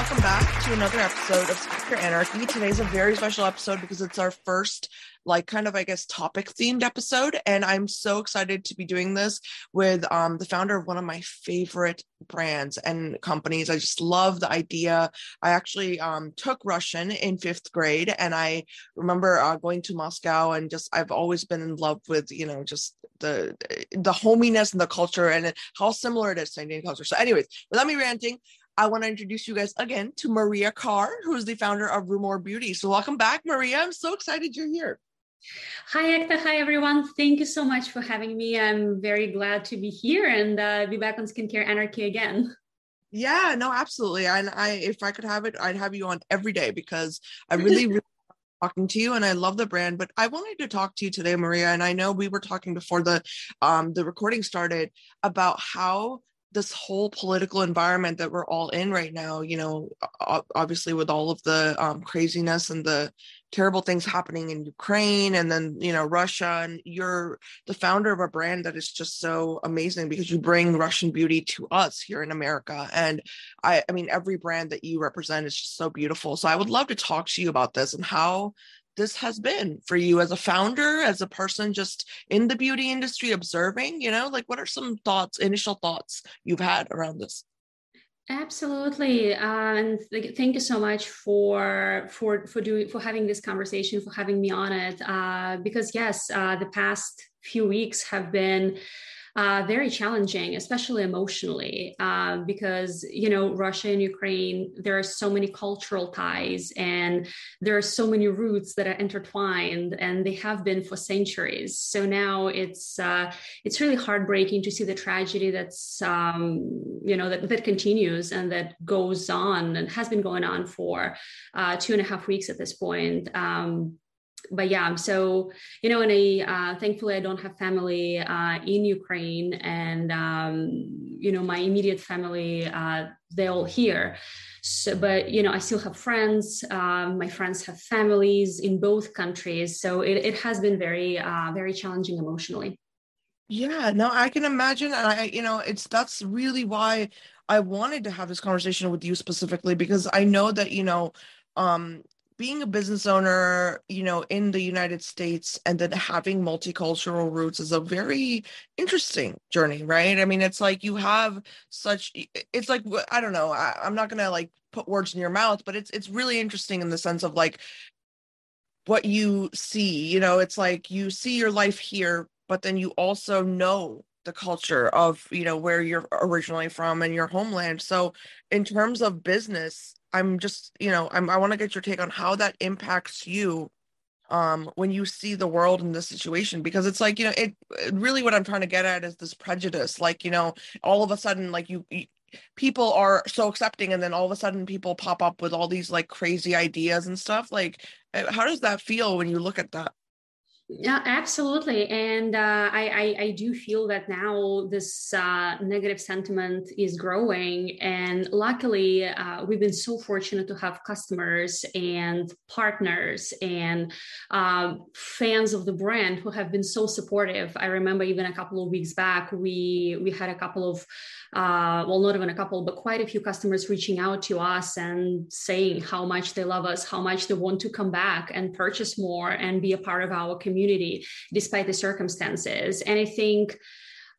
welcome back to another episode of Skincare Anarchy. Today's a very special episode because it's our first, like, kind of, I guess, topic themed episode. And I'm so excited to be doing this with um, the founder of one of my favorite brands and companies. I just love the idea. I actually um, took Russian in fifth grade, and I remember uh, going to Moscow, and just I've always been in love with, you know, just the the hominess and the culture and how similar it is to Indian culture. So, anyways, without me ranting, I want to introduce you guys again to Maria Carr, who is the founder of Rumor Beauty. So, welcome back, Maria. I'm so excited you're here. Hi, Ekta. Hi, everyone. Thank you so much for having me. I'm very glad to be here and uh, be back on Skincare Anarchy again. Yeah, no, absolutely. And I, if I could have it, I'd have you on every day because I really, really talking to you and I love the brand. But I wanted to talk to you today, Maria. And I know we were talking before the um the recording started about how this whole political environment that we're all in right now, you know, obviously with all of the um, craziness and the terrible things happening in Ukraine and then, you know, Russia, and you're the founder of a brand that is just so amazing because you bring Russian beauty to us here in America. And I, I mean, every brand that you represent is just so beautiful. So I would love to talk to you about this and how this has been for you as a founder, as a person just in the beauty industry observing? You know, like what are some thoughts, initial thoughts you've had around this? Absolutely, uh, and thank you so much for for for doing for having this conversation, for having me on it. Uh, because yes, uh, the past few weeks have been uh, very challenging, especially emotionally, uh, because you know Russia and Ukraine. There are so many cultural ties, and there are so many roots that are intertwined, and they have been for centuries. So now it's uh, it's really heartbreaking to see the tragedy that's um, you know that, that continues and that goes on and has been going on for uh, two and a half weeks at this point. Um, but yeah, so you know, and I uh, thankfully I don't have family uh, in Ukraine, and um, you know, my immediate family uh, they're all here. So, but you know, I still have friends. Um, my friends have families in both countries, so it, it has been very uh, very challenging emotionally. Yeah, no, I can imagine, and I, you know, it's that's really why I wanted to have this conversation with you specifically because I know that you know um being a business owner, you know, in the United States and then having multicultural roots is a very interesting journey, right? I mean, it's like you have such it's like I don't know, I, I'm not gonna like put words in your mouth, but it's it's really interesting in the sense of like what you see, you know, it's like you see your life here, but then you also know the culture of you know where you're originally from and your homeland so in terms of business I'm just, you know, I'm, I want to get your take on how that impacts you um, when you see the world in this situation because it's like you know it really what i'm trying to get at is this prejudice like you know all of a sudden like you, you people are so accepting and then all of a sudden people pop up with all these like crazy ideas and stuff like eh, how does that feel when you look at that yeah, absolutely. And uh, I, I, I, do feel that now this uh, negative sentiment is growing. And luckily, uh, we've been so fortunate to have customers and partners and um, fans of the brand who have been so supportive. I remember even a couple of weeks back, we, we had a couple of uh, well, not even a couple, but quite a few customers reaching out to us and saying how much they love us, how much they want to come back and purchase more and be a part of our community despite the circumstances. And I think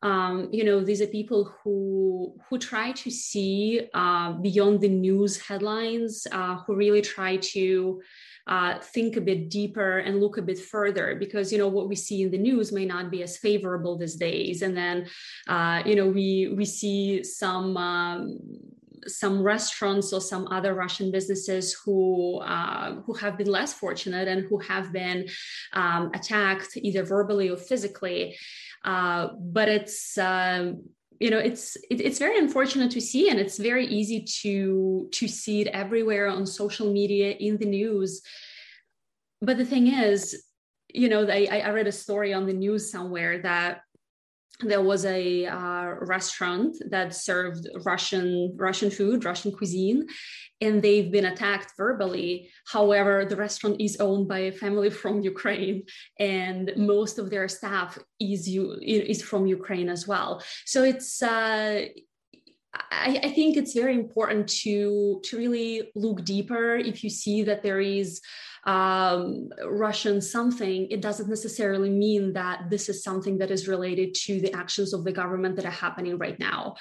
um, you know these are people who who try to see uh, beyond the news headlines uh, who really try to uh, think a bit deeper and look a bit further because you know what we see in the news may not be as favorable these days and then uh, you know we we see some um, some restaurants or some other Russian businesses who uh, who have been less fortunate and who have been um, attacked either verbally or physically. Uh, but it's um, you know it's it, it's very unfortunate to see and it's very easy to to see it everywhere on social media in the news. But the thing is you know I, I read a story on the news somewhere that there was a uh, restaurant that served Russian Russian food, Russian cuisine, and they've been attacked verbally. However, the restaurant is owned by a family from Ukraine, and most of their staff is is from Ukraine as well. So it's uh, I, I, think it's very important to to really look deeper if you see that there is um, Russian something, it doesn't necessarily mean that this is something that is related to the actions of the government that are happening right now.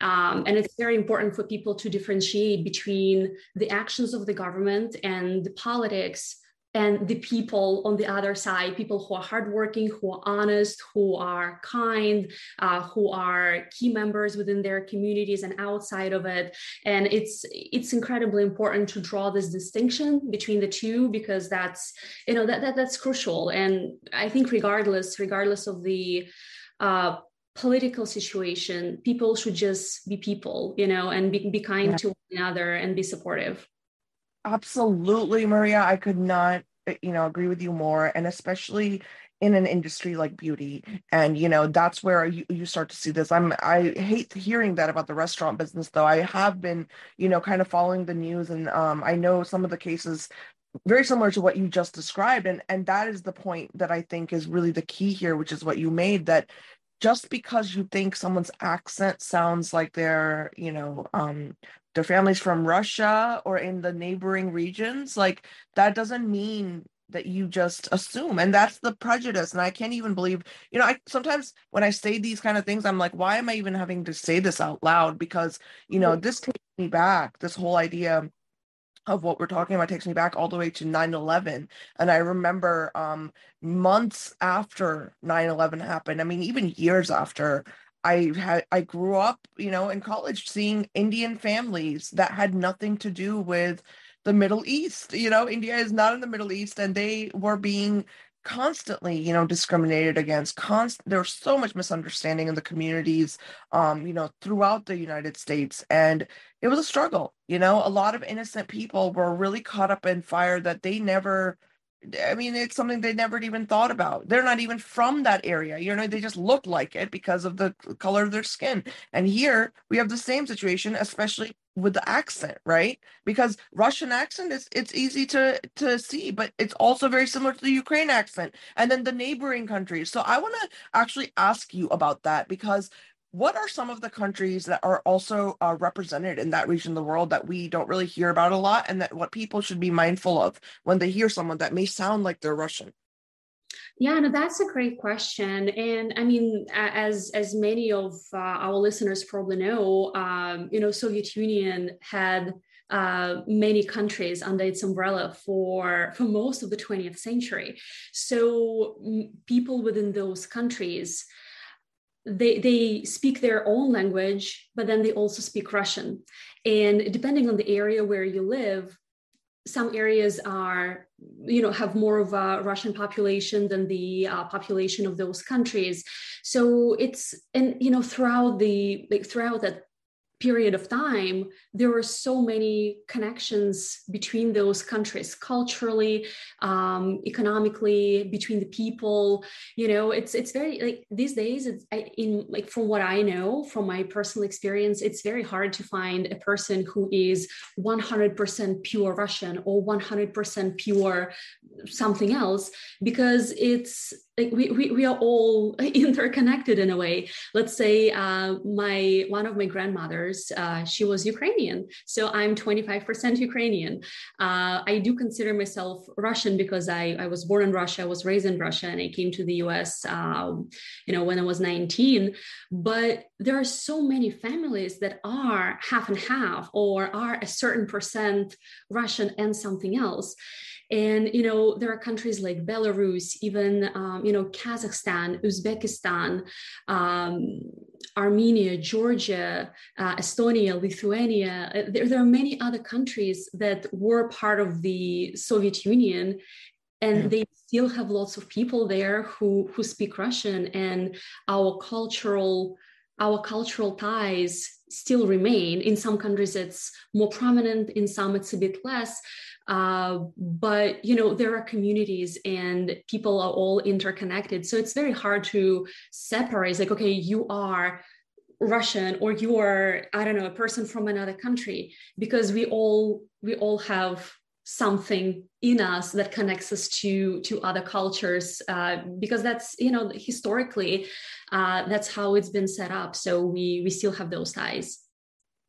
Um, and it's very important for people to differentiate between the actions of the government and the politics and the people on the other side people who are hardworking who are honest who are kind uh, who are key members within their communities and outside of it. And it's it's incredibly important to draw this distinction between the two because that's you know that, that that's crucial. And i think regardless regardless of the uh, political situation people should just be people you know and be, be kind yeah. to one another and be supportive Absolutely, Maria. I could not, eh, you know, agree with you more. And especially in an industry like beauty. And, you know, that's where you, you start to see this. I'm, I hate hearing that about the restaurant business, though. I have been, you know, kind of following the news and um, I know some of the cases very similar to what you just described. And, and that is the point that I think is really the key here, which is what you made that just because you think someone's accent sounds like they're, you know, um, their families from Russia or in the neighboring regions, like that doesn't mean that you just assume and that's the prejudice and i can't even believe you know i sometimes when i say these kind of things i'm like why am i even having to say this out loud? Because you know this takes me back this whole idea of what we're talking about takes me back all the way to 9-11 and i remember um months after 9-11 happened i mean even years after I had I grew up, you know, in college seeing Indian families that had nothing to do with the Middle East. You know, India is not in the Middle East and they were being constantly you know discriminated against const there's so much misunderstanding in the communities um you know throughout the united states and it was a struggle you know a lot of innocent people were really caught up in fire that they never I mean, it's something they never even thought about. They're not even from that area. You know, they just look like it because of the color of their skin. And here we have the same situation, especially with the accent, right? Because Russian accent is it's easy to to see, but it's also very similar to the Ukraine accent and then the neighboring countries. So I want to actually ask you about that because what are some of the countries that are also uh, represented in that region of the world that we don't really hear about a lot and that what people should be mindful of when they hear someone that may sound like they're russian? Yeah no that's a great question. And i mean as as many of uh, our listeners probably know um, you know soviet union had uh, many countries under its umbrella for for most of the 20th century. So m- people within those countries they they speak their own language but then they also speak russian. And depending on the area where you live some areas are you know have more of a russian population than the uh, population of those countries. So it's and you know throughout the like throughout that period of time, there were so many connections between those countries, culturally, um, economically, between the people. You know, it's it's very like these days. It's in like from what I know from my personal experience, it's very hard to find a person who is 100% pure Russian or 100% pure something else because it's like we, we, we are all interconnected in a way. Let's say uh, my one of my grandmothers uh, she was ukrainian so i'm 25% ukrainian. Uh, i do consider myself russian because I, I was born in russia i was raised in russia and i came to the us um, you know when i was 19 but there are so many families that are half and half or are a certain percent russian and something else and you know there are countries like belarus even um, you know kazakhstan uzbekistan um, armenia georgia uh, estonia lithuania. Uh, there, there, are many other countries that were part of the soviet union and they still have lots of people there who who speak russian. And our cultural our cultural ties still remain. In some countries it's more prominent in some it's a bit less. Uh, but you know there are communities and people are all interconnected. So it's very hard to separate it's like okay you are russian or you are i don't know a person from another country because we all we all have something in us that connects us to to other cultures uh, because that's you know historically uh, that's how it's been set up so we we still have those ties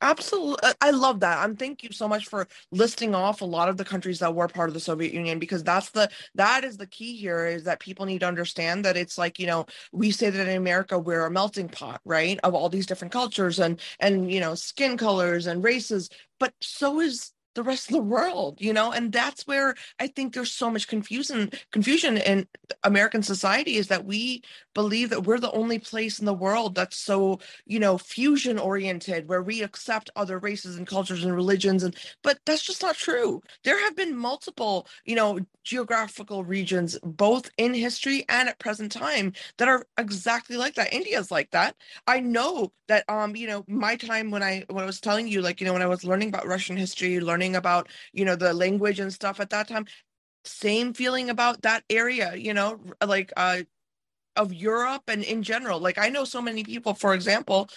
Absolutely. I love that. I'm thank you so much for listing off a lot of the countries that were part of the Soviet Union because that's the that is the key here is that people need to understand that it's like, you know, we say that in America we're a melting pot, right? Of all these different cultures and and you know, skin colors and races, but so is the rest of the world you know and that's where i think there's so much confusion confusion in american society is that we believe that we're the only place in the world that's so you know fusion oriented where we accept other races and cultures and religions and but that's just not true. There have been multiple you know geographical regions both in history and at present time that are exactly like that. India's like that. I know that um you know my time when i when i was telling you like you know when i was learning about russian history learning about you know the language and stuff at that time same feeling about that area you know like uh of Europe and in general. Like I know so many people, for example,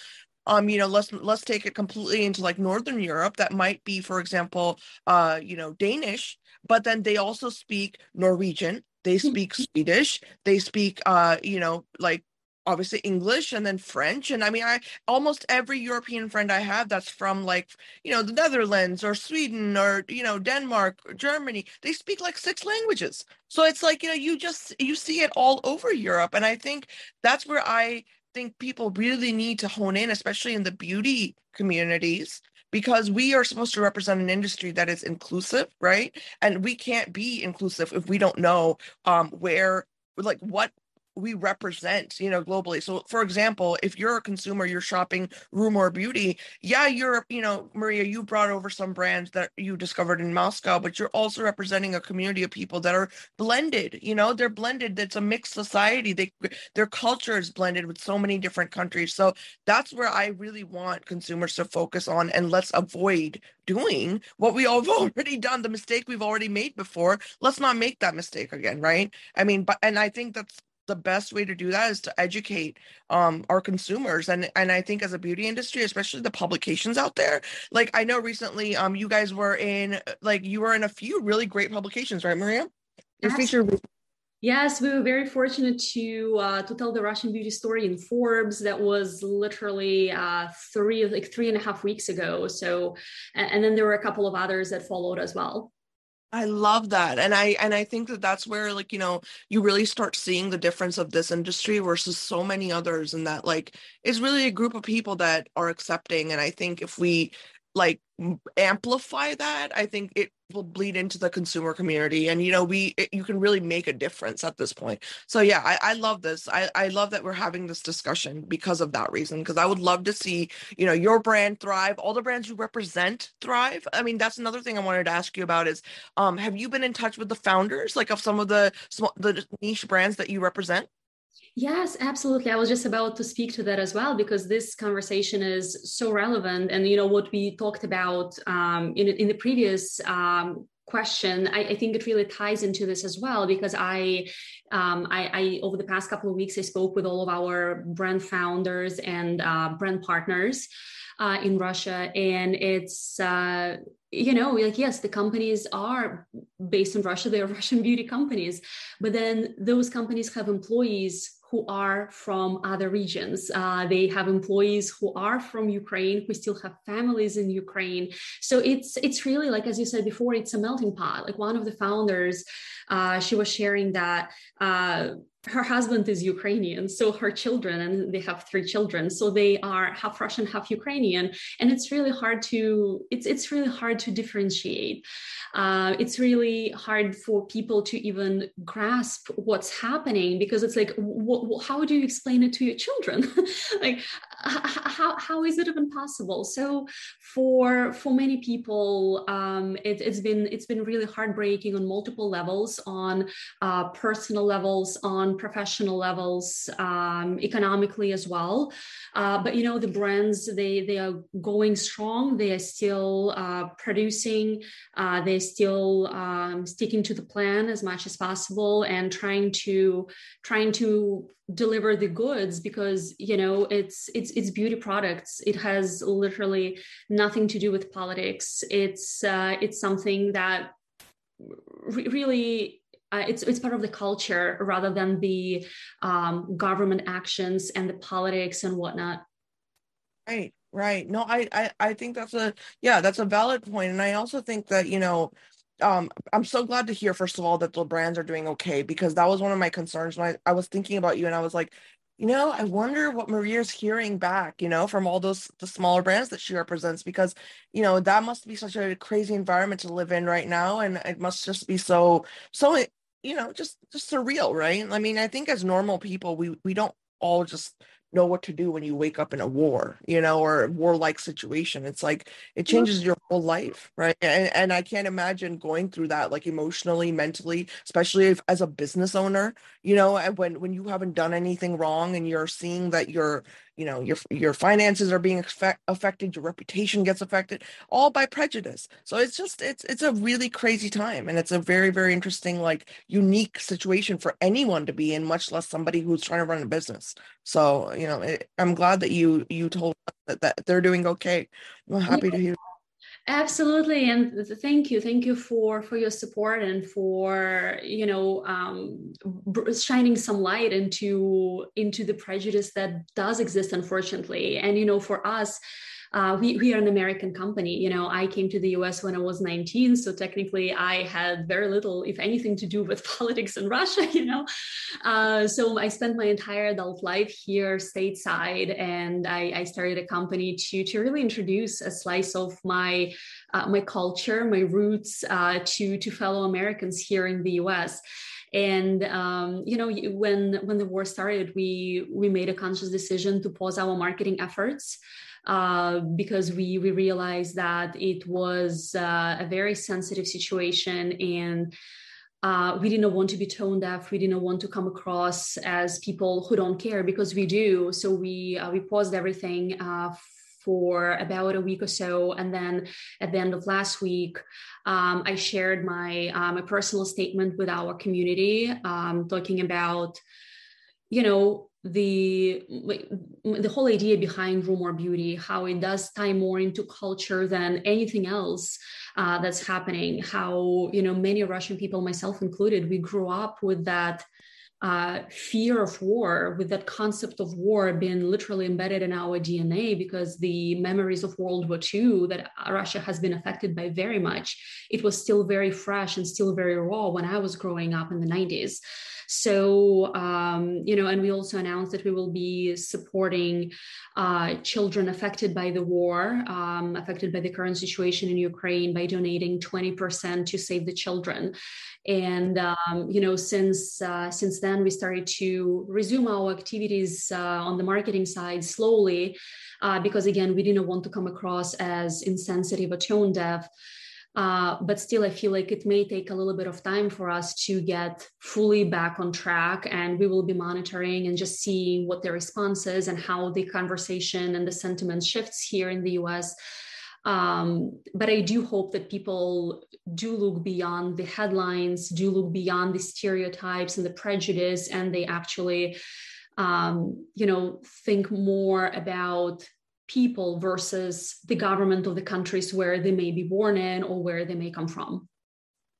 um, you know, let's let's take it completely into like Northern Europe that might be, for example, uh, you know, Danish, but then they also speak Norwegian, they speak Swedish, they speak uh, you know, like obviously English and then French. And I mean, I almost every European friend I have that's from like, you know, the Netherlands or Sweden or, you know, Denmark, or Germany, they speak like six languages. So it's like, you know, you just, you see it all over Europe. And I think that's where I think people really need to hone in, especially in the beauty communities. Because we are supposed to represent an industry that is inclusive, right? And we can't be inclusive if we don't know um, where like what we represent you know globally. So for example if you're a consumer you're shopping Rue More Beauty yeah you're you know maria you brought over some brands that you discovered in moscow but you're also representing a community of people that are blended you know they're blended it's a mixed society. They their culture is blended with so many different countries. So that's where i really want consumers to focus on and let's avoid doing what we have already done the mistake we've already made before. Let's not make that mistake again right? I mean but and i think that's the best way to do that is to educate um our consumers and and i think as a beauty industry especially the publications out there like i know recently um you guys were in like you were in a few really great publications right maria You're featured Yes, we were very fortunate to uh, to tell the Russian beauty story in Forbes. That was literally uh, three like three and a half weeks ago. So, and, and then there were a couple of others that followed as well. I love that. And I and I think that that's where like, you know, you really start seeing the difference of this industry versus so many others and that like it's really a group of people that are accepting and I think if we like amplify that i think it will bleed into the consumer community and you know we it, you can really make a difference at this point. So yeah i, I love this. I, I love that we're having this discussion because of that reason because i would love to see you know your brand thrive all the brands you represent thrive. I mean that's another thing i wanted to ask you about is um have you been in touch with the founders like of some of the small the niche brands that you represent Yes, absolutely. I was just about to speak to that as well because this conversation is so relevant. And you know what we talked about um, in in the previous um, question I, I, think it really ties into this as well because I, um, I, I, over the past couple of weeks i spoke with all of our brand founders and uh, brand partners uh, in russia and it's uh, you know like yes the companies are based in russia they're russian beauty companies but then those companies have employees who are from other regions. Uh, they have employees who are from Ukraine, who still have families in Ukraine. So it's it's really like as you said before, it's a melting pot. Like one of the founders, uh, she was sharing that. Uh, her husband is Ukrainian, so her children, and they have three children, so they are half Russian, half Ukrainian, and it's really hard to it's it's really hard to differentiate. Uh, it's really hard for people to even grasp what's happening because it's like, how do you explain it to your children? like, how how is it even possible? So for for many people, um, it, has been it's been really heartbreaking on multiple levels, on uh, personal levels, on professional levels, um, economically as well. Uh, but you know, the brands they they are going strong. They are still uh, producing. Uh, they're still um, sticking to the plan as much as possible and trying to trying to deliver the goods because you know it's it's it's beauty products it has literally nothing to do with politics it's uh, it's something that really uh, it's it's part of the culture rather than the um, government actions and the politics and whatnot. Right. Right. No, I, I I think that's a yeah, that's a valid. And I also think that, you know, um I'm so glad to hear first of all that the brands are doing okay because that was one of my concerns when I, I was thinking about you and I was like, you know, I wonder what Maria's hearing back, you know, from all those the smaller brands that she represents because, you know, that must be such a crazy environment to live in right now and it must just be so so you know, just just surreal, right? I mean, I think as normal people, we we don't all just know what to do when you wake up in a war, you know, or warlike situation. It's like it changes your whole life, right? And, and I can't imagine going through that, like emotionally, mentally, especially if, as a business owner, you know, when when you haven't done anything wrong and you're seeing that you're you know your your finances are being effect, affected your reputation gets affected all by prejudice so it's just it's it's a really crazy time and it's a very very interesting like unique situation for anyone to be in much less somebody who's trying to run a business so you know it, i'm glad that you you told that, that they're doing okay i'm happy yeah. to hear absolutely and thank you thank you for for your support and for you know um, shining some light into into the prejudice that does exist unfortunately. And you know for us uh, we, we are an American company. You know, I came to the US when I was 19. So technically, I had very little, if anything, to do with politics in Russia, you know. Uh, so I spent my entire adult life here stateside. And I, I started a company to, to really introduce a slice of my, uh, my culture, my roots uh, to, to fellow Americans here in the US and um, you know when when the war started we we made a conscious decision to pause our marketing efforts uh, because we we realized that it was uh, a very sensitive situation and uh, we didn't want to be tone deaf. We didn't want to come across as people who don't care because we do. So we uh, we paused everything uh, for about a week or so, and then at the end of last week, um, I shared my my personal statement with our community, um, talking about you know the the whole idea behind Rue More Beauty, how it does tie more into culture than anything else uh, that's happening. How you know many Russian people, myself included, we grew up with that uh, fear of war, with that concept of war being literally embedded in our DNA, because the memories of World War II that Russia has been affected by very much, it was still very fresh and still very raw when I was growing up in the 90s. So, um, you know, and we also announced that we will be supporting uh, children affected by the war, um, affected by the current situation in Ukraine by donating 20% to save the children. And, um, you know, since, uh, since then, we started to resume our activities uh, on the marketing side slowly. Uh, because again, we didn't want to come across as insensitive or tone deaf. Uh, but still, I feel like it may take a little bit of time for us to get fully back on track. And we will be monitoring and just seeing what the response is and how the conversation and the sentiment shifts here in the US. Um, but I do hope that people do look beyond the headlines, do look beyond the stereotypes and the prejudice, and they actually, um, you know, think more about people versus the government of the countries where they may be born in or where they may come from.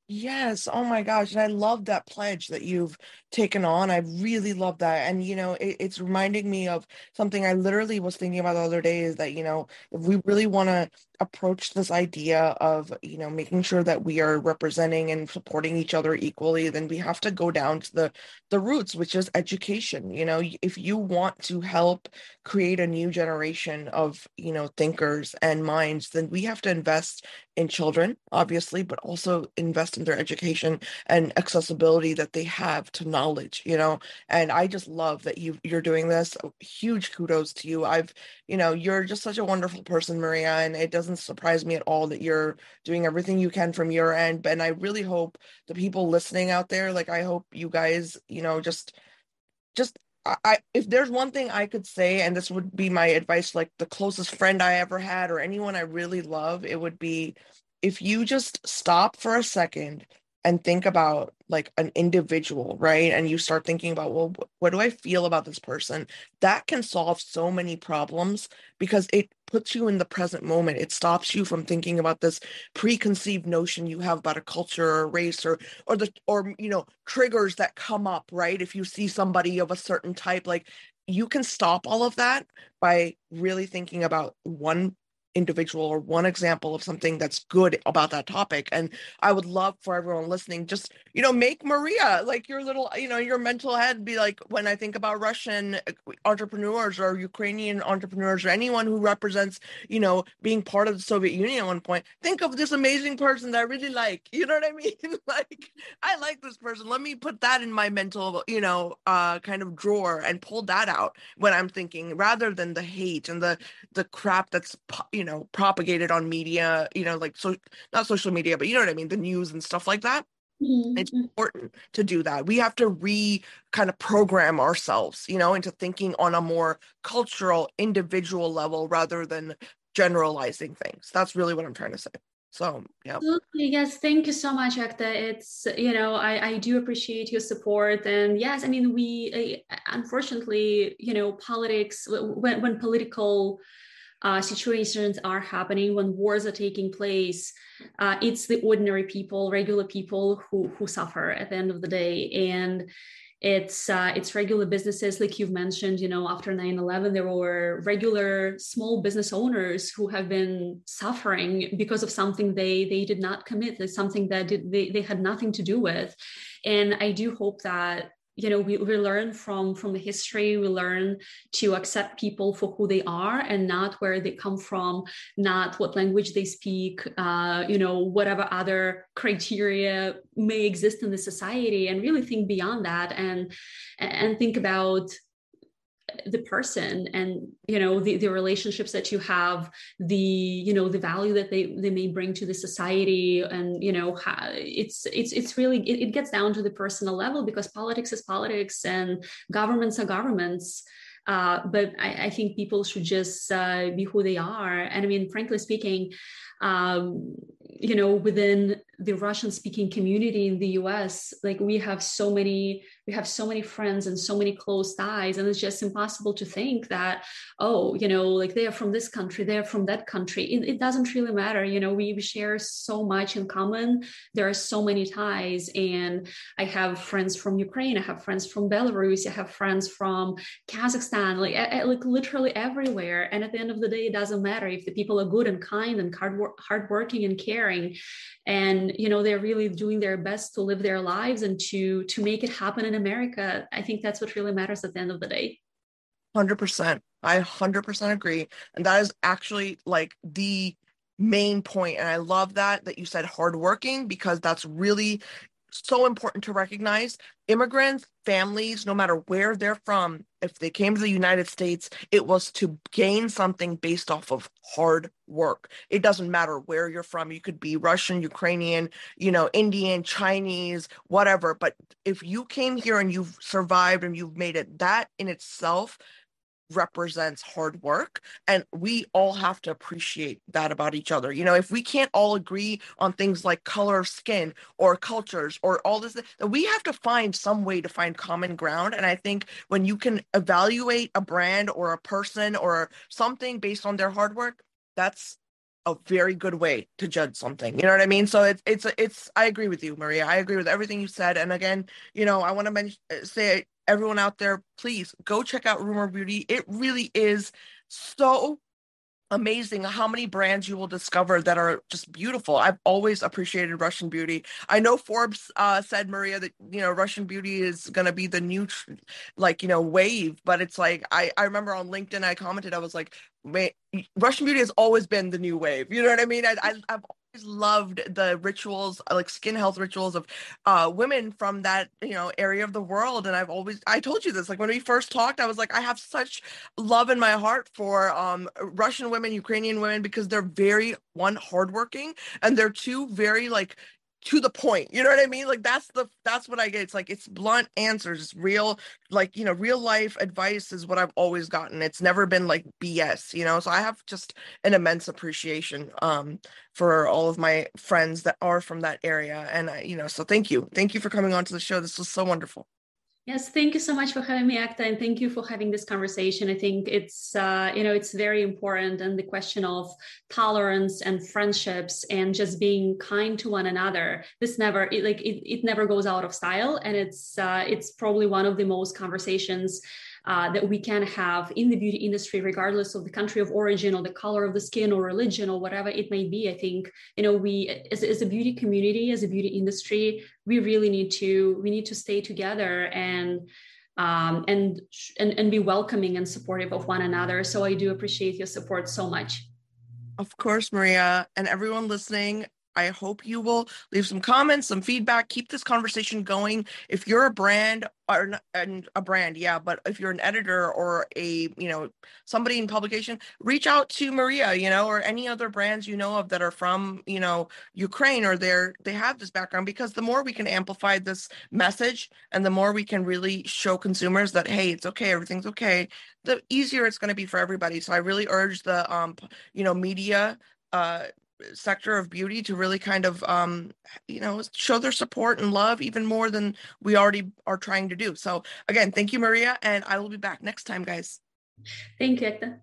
Yes. Oh my gosh. And I love that pledge that you've taken on. I really love that. And, you know, it, it's reminding me of something I literally was thinking about the other day is that, you know, if we really want to approach this idea of, you know, making sure that we are representing and supporting each other equally, then we have to go down to the, the roots, which is education. You know, if you want to help create a new generation of, you know, thinkers and minds, then we have to invest in children, obviously, but also invest in their education and accessibility that they have to knowledge, you know. And I just love that you you're doing this. Huge kudos to you. I've, you know, you're just such a wonderful person, Maria, and it doesn't surprise me at all that you're doing everything you can from your end. And I really hope the people listening out there, like I hope you guys, you know, just just I, if there's one thing I could say, and this would be my advice, like the closest friend I ever had or anyone I really love, it would be if you just stop for a second and think about like an individual, right? And you start thinking about, well, what do I feel about this person? That can solve so many problems because it puts you in the present moment. It stops you from thinking about this preconceived notion you have about a culture or a race or or the or you know triggers that come up, right? If you see somebody of a certain type, like you can stop all of that by really thinking about one individual or one example of something that's good about that topic. And i would love for everyone listening just you know make maria like your little you know your mental head be like when i think about russian uh, entrepreneurs or ukrainian entrepreneurs or anyone who represents you know being part of the soviet union at one point think of this amazing person that i really like. You know what i mean? Like i like this person. Let me put that in my mental you know uh kind of drawer and pull that out when i'm thinking rather than the hate and the the crap that's you know propagated on media you know like so not social media but you know what i mean the news and stuff like that mm-hmm. it's important to do that we have to re kind of program ourselves you know into thinking on a more cultural individual level rather than generalizing things that's really what i'm trying to say so yeah Absolutely. yes thank you so much Ekta. it's you know I, I do appreciate your support and yes i mean we uh, unfortunately you know politics when, when political uh, situations are happening, when wars are taking place, uh, it's the ordinary people, regular people who who suffer at the end of the day. And it's uh, it's regular businesses like you've mentioned you know after 9-11 there were regular small business owners who have been suffering because of something they they did not commit it's something that did, they, they had nothing to do with and i do hope that you know we, we learn from from the history. We learn to accept people for who they are and not where they come from not what language they speak uh, you know whatever other criteria may exist in the society and really think beyond that and and think about the person and you know the, the relationships that you have the you know the value that they they may bring to the society and you know it's it's it's really it, it gets down to the personal level because politics is politics and governments are governments. Uh, but I, I, think people should just uh, be who they are. And i mean frankly speaking um, you know within the russian speaking community in the us like we have so many we have so many friends and so many close ties and it's just impossible to think that oh you know like they are from this country they're from that country. It, it doesn't really matter you know we share so much in common. There are so many ties and i have friends from ukraine i have friends from belarus i have friends from kazakhstan like, like literally everywhere. And at the end of the day it doesn't matter if the people are good and kind and hard, hardworking and caring. And you know they're really doing their best to live their lives and to to make it happen in america. I think that's what really matters at the end of the day. 100% i 100% agree. And that is actually like the main point. And i love that that you said hardworking because that's really so important to recognize immigrants, families, no matter where they're from, if they came to the United States, it was to gain something based off of hard work. It doesn't matter where you're from. You could be Russian, Ukrainian, you know, Indian, Chinese, whatever. But if you came here and you've survived and you've made it, that in itself represents hard work and we all have to appreciate that about each other. You know if we can't all agree on things like color of skin or cultures or all this we have to find some way to find common ground. And i think when you can evaluate a brand or a person or something based on their hard work that's a very good way to judge something. You know what I mean? So it's it's it's. I agree with you, Maria. I agree with everything you said. And again, you know, I want to mention uh, say everyone out there, please go check out Rumor Beauty. It really is so amazing how many brands you will discover that are just beautiful. I've always appreciated Russian beauty. I know Forbes uh, said Maria that you know Russian beauty is going to be the new like you know wave, but it's like I I remember on LinkedIn I commented I was like Russian beauty has always been the new wave. You know what I mean? I, I I've loved the rituals like skin health rituals of uh women from that you know area of the world and i've always i told you this like when we first talked i was like i have such love in my heart for um russian women ukrainian women because they're very one hardworking and they're two very like to the point. You know what I mean? Like that's the that's what I get. It's like it's blunt answers. It's real, like you know, real life advice is what I've always gotten. It's never been like BS, you know. So I have just an immense appreciation um for all of my friends that are from that area. And I, you know, so thank you. Thank you for coming on to the show. This was so wonderful. Yes, thank you so much for having me, Ekta, and thank you for having this conversation. I think it's uh, you know it's very important, and the question of tolerance and friendships and just being kind to one another. This never it, like it, it never goes out of style, and it's uh, it's probably one of the most conversations uh, that we can have in the beauty industry, regardless of the country of origin or the color of the skin or religion or whatever it may be. I think you know we as, as a beauty community, as a beauty industry, we really need to we need to stay together and um, and, and and be welcoming and supportive of one another. So I do appreciate your support so much. Of course, Maria, and everyone listening. I hope you will leave some comments, some feedback, keep this conversation going. If you're a brand or and a brand, yeah, but if you're an editor or a, you know, somebody in publication, reach out to Maria, you know, or any other brands you know of that are from, you know, Ukraine or they're they have this background because the more we can amplify this message and the more we can really show consumers that hey, it's okay, everything's okay, the easier it's going to be for everybody. So I really urge the um, you know, media uh sector of beauty to really kind of um you know show their support and love even more than we already are trying to do. So again thank you maria and i will be back next time guys. Thank you